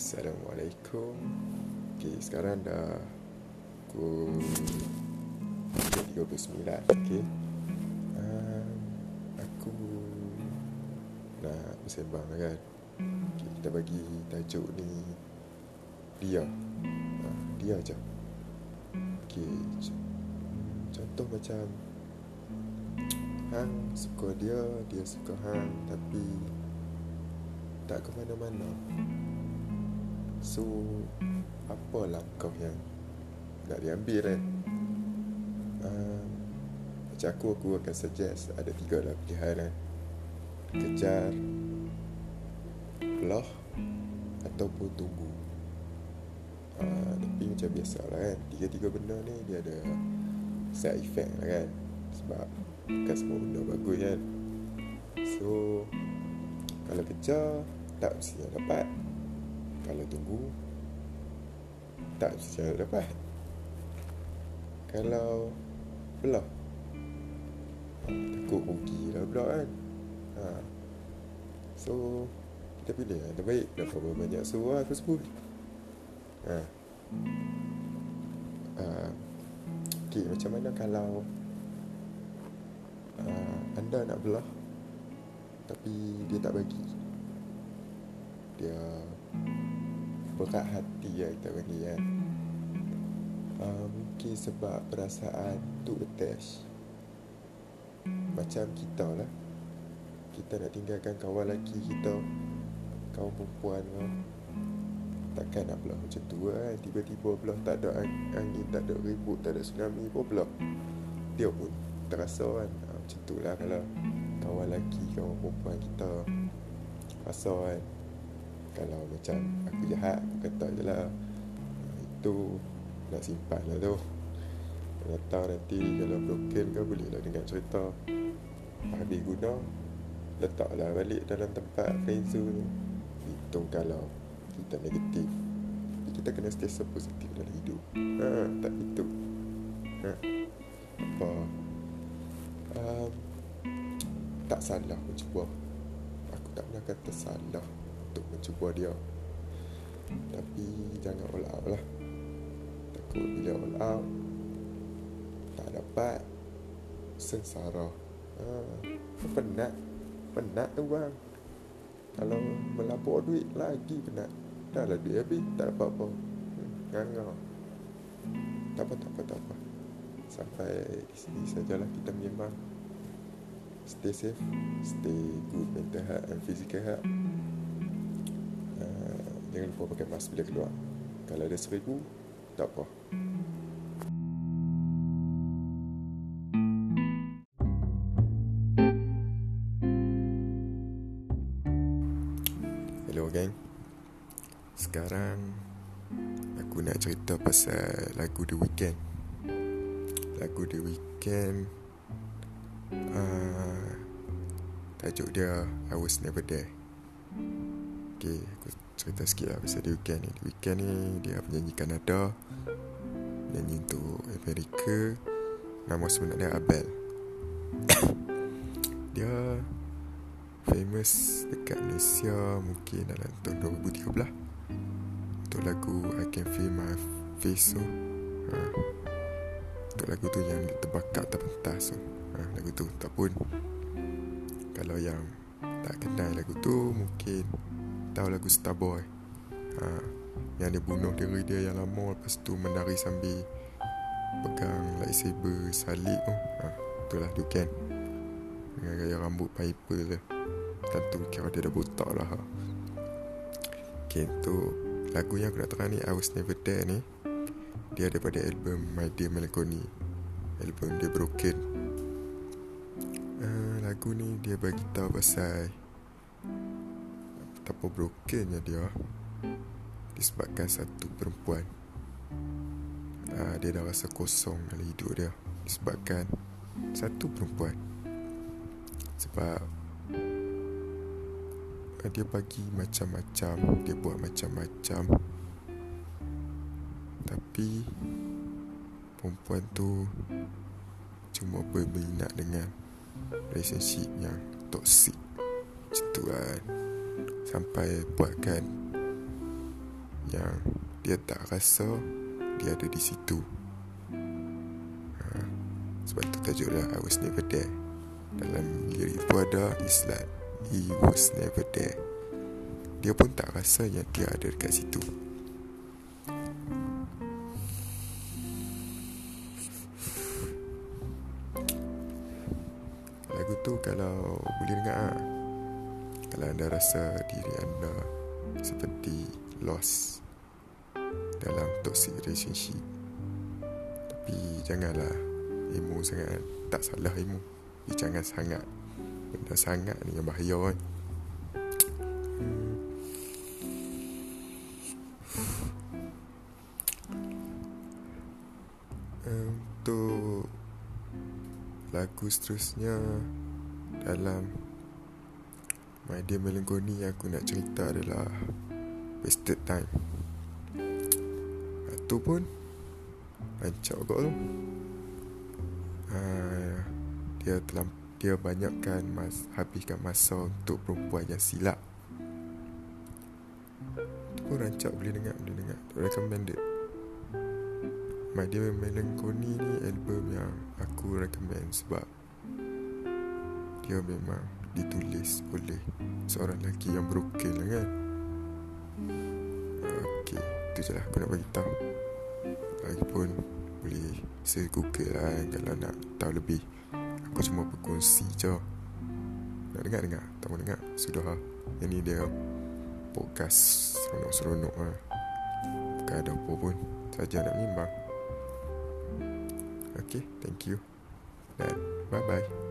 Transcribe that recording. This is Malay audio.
Assalamualaikum. Okay, sekarang dah Pukul 39 Okay um, Aku Nak bersembang kan. Okay, Kita bagi tajuk ni Dia. Uh, Dia je. Okay Contoh macam Hang suka dia Dia suka Hang Tapi Tak ke mana-mana So Apa langkah yang Nak diambil kan? Uh, Macam aku Aku akan suggest Ada tiga lah pilihan kan? Kejar Belah Ataupun tunggu. Uh, Tapi macam biasa lah kan? Tiga-tiga benda ni Dia ada Side effect lah kan? Sebab Bukan semua benda bagus kan? So Kalau kejar Tak mesti dapat kalau tunggu Tak secara dapat Kalau Belah Takut rugi lah pula kan ha. So Kita pilih yang terbaik berapa banyak suruh aku sebut ha. ha. Okay macam mana kalau uh, Anda nak belah Tapi dia tak bagi Dia berat hati ya kita bagi kan? Uh, mungkin sebab perasaan tu attach macam kita lah. Kita nak tinggalkan kawan lelaki kita kawan perempuan kan takkan nak belah macam tu kan? Tiba-tiba belah tak ada angin tak ada ribut tak ada tsunami pun belah. Dia pun terasa kan? Uh, macam tu lah kalau kawan lelaki kawan perempuan kita. Rasa kan kalau macam aku jahat Aku kata je lah. Itu Nak simpan lah tu. Datang nanti Kalau broken ke boleh lah Dengan cerita. Habis guna Letaklah balik dalam tempat Friendzone Hitung kalau Kita negatif. Tapi kita kena stay positif dalam hidup. Ha, Tak itu. Ha. Apa? Um, Tak salah mencuba Aku tak pernah kata salah untuk mencuba dia. Tapi jangan all out lah. Takut bila all out Tak dapat Sengsara. Ha, Penat Penat tu bang. Kalau melabur duit lagi penat. Dah lah duit habis Tak dapat apa. Hmm, Ngangau Tak apa tak apa tak apa. Sampai di sini sajalah kita menyembang Stay safe Stay good mental health and physical health Jangan lupa pakai mask bila keluar. Kalau ada seribu Tak apa. Hello gang. Sekarang Aku nak cerita pasal lagu The Weeknd. Lagu The Weeknd uh, Tajuk dia I Was Never There Okay, aku cerita sikit lah pasal The Weeknd ni The Weeknd ni dia penyanyi Kanada Penyanyi untuk Amerika Nama sebenarnya Abel Dia famous dekat Malaysia mungkin dalam tahun 2013 Untuk lagu I Can Feel My Face so ha. Untuk lagu tu yang terbakar terpentas so. ha, Lagu tu tak pun Kalau yang tak kenal lagu tu mungkin tahu lagu Starboy ha, Yang dia bunuh diri dia yang lama Lepas tu menari sambil Pegang lightsaber salib tu. Ha, Itulah dia kan Dengan gaya rambut piper tu Tentu kira dia dah botak lah ha. Tu Lagu yang aku nak terang ni I Was Never There ni Dia daripada album My Dear Melancholy Album dia Broken. Uh, Lagu ni dia bagi tahu pasal betapa brokennya dia disebabkan satu perempuan. Uh, dia dah rasa kosong dalam hidup dia. Disebabkan satu perempuan. Sebab uh, dia bagi macam-macam dia buat macam-macam. Tapi perempuan tu cuma berminat dengan relationship yang toxic. Macam tu kan sampai buatkan yang dia tak rasa dia ada di situ. Ha, sebab tu tajuklah I was never there. Dalam lirik itu ada is like he was never there. Dia pun tak rasa yang dia ada dekat situ. Lagu tu kalau boleh dengar ha? Kalau anda rasa diri anda seperti lost dalam toxic relationship Tapi janganlah emo sangat Tak salah emo Tapi jangan sangat Benda sangat ni yang bahaya kan? Untuk lagu seterusnya dalam My Dear Melancholy yang aku nak cerita adalah Wasted Time. Itu pun Rancak kot tu uh, Dia telah dia banyakkan mas, habiskan masa untuk perempuan yang silap. Itu pun rancak boleh dengar Boleh dengar. Recommended My Dear Melancholy ni album yang aku recommend sebab dia memang ditulis oleh seorang lelaki yang broken lah kan? Okey, itu je lah aku nak bagi tahu. Lagipun boleh saya google lah kan kalau nak tahu lebih. Aku cuma berkongsi je. Nak dengar-dengar? Tak mau dengar? Sudah lah. Yang ni dia podcast seronok-seronok lah. Bukan ada apa pun. Saja nak bimbang. Okay, thank you. Dan bye-bye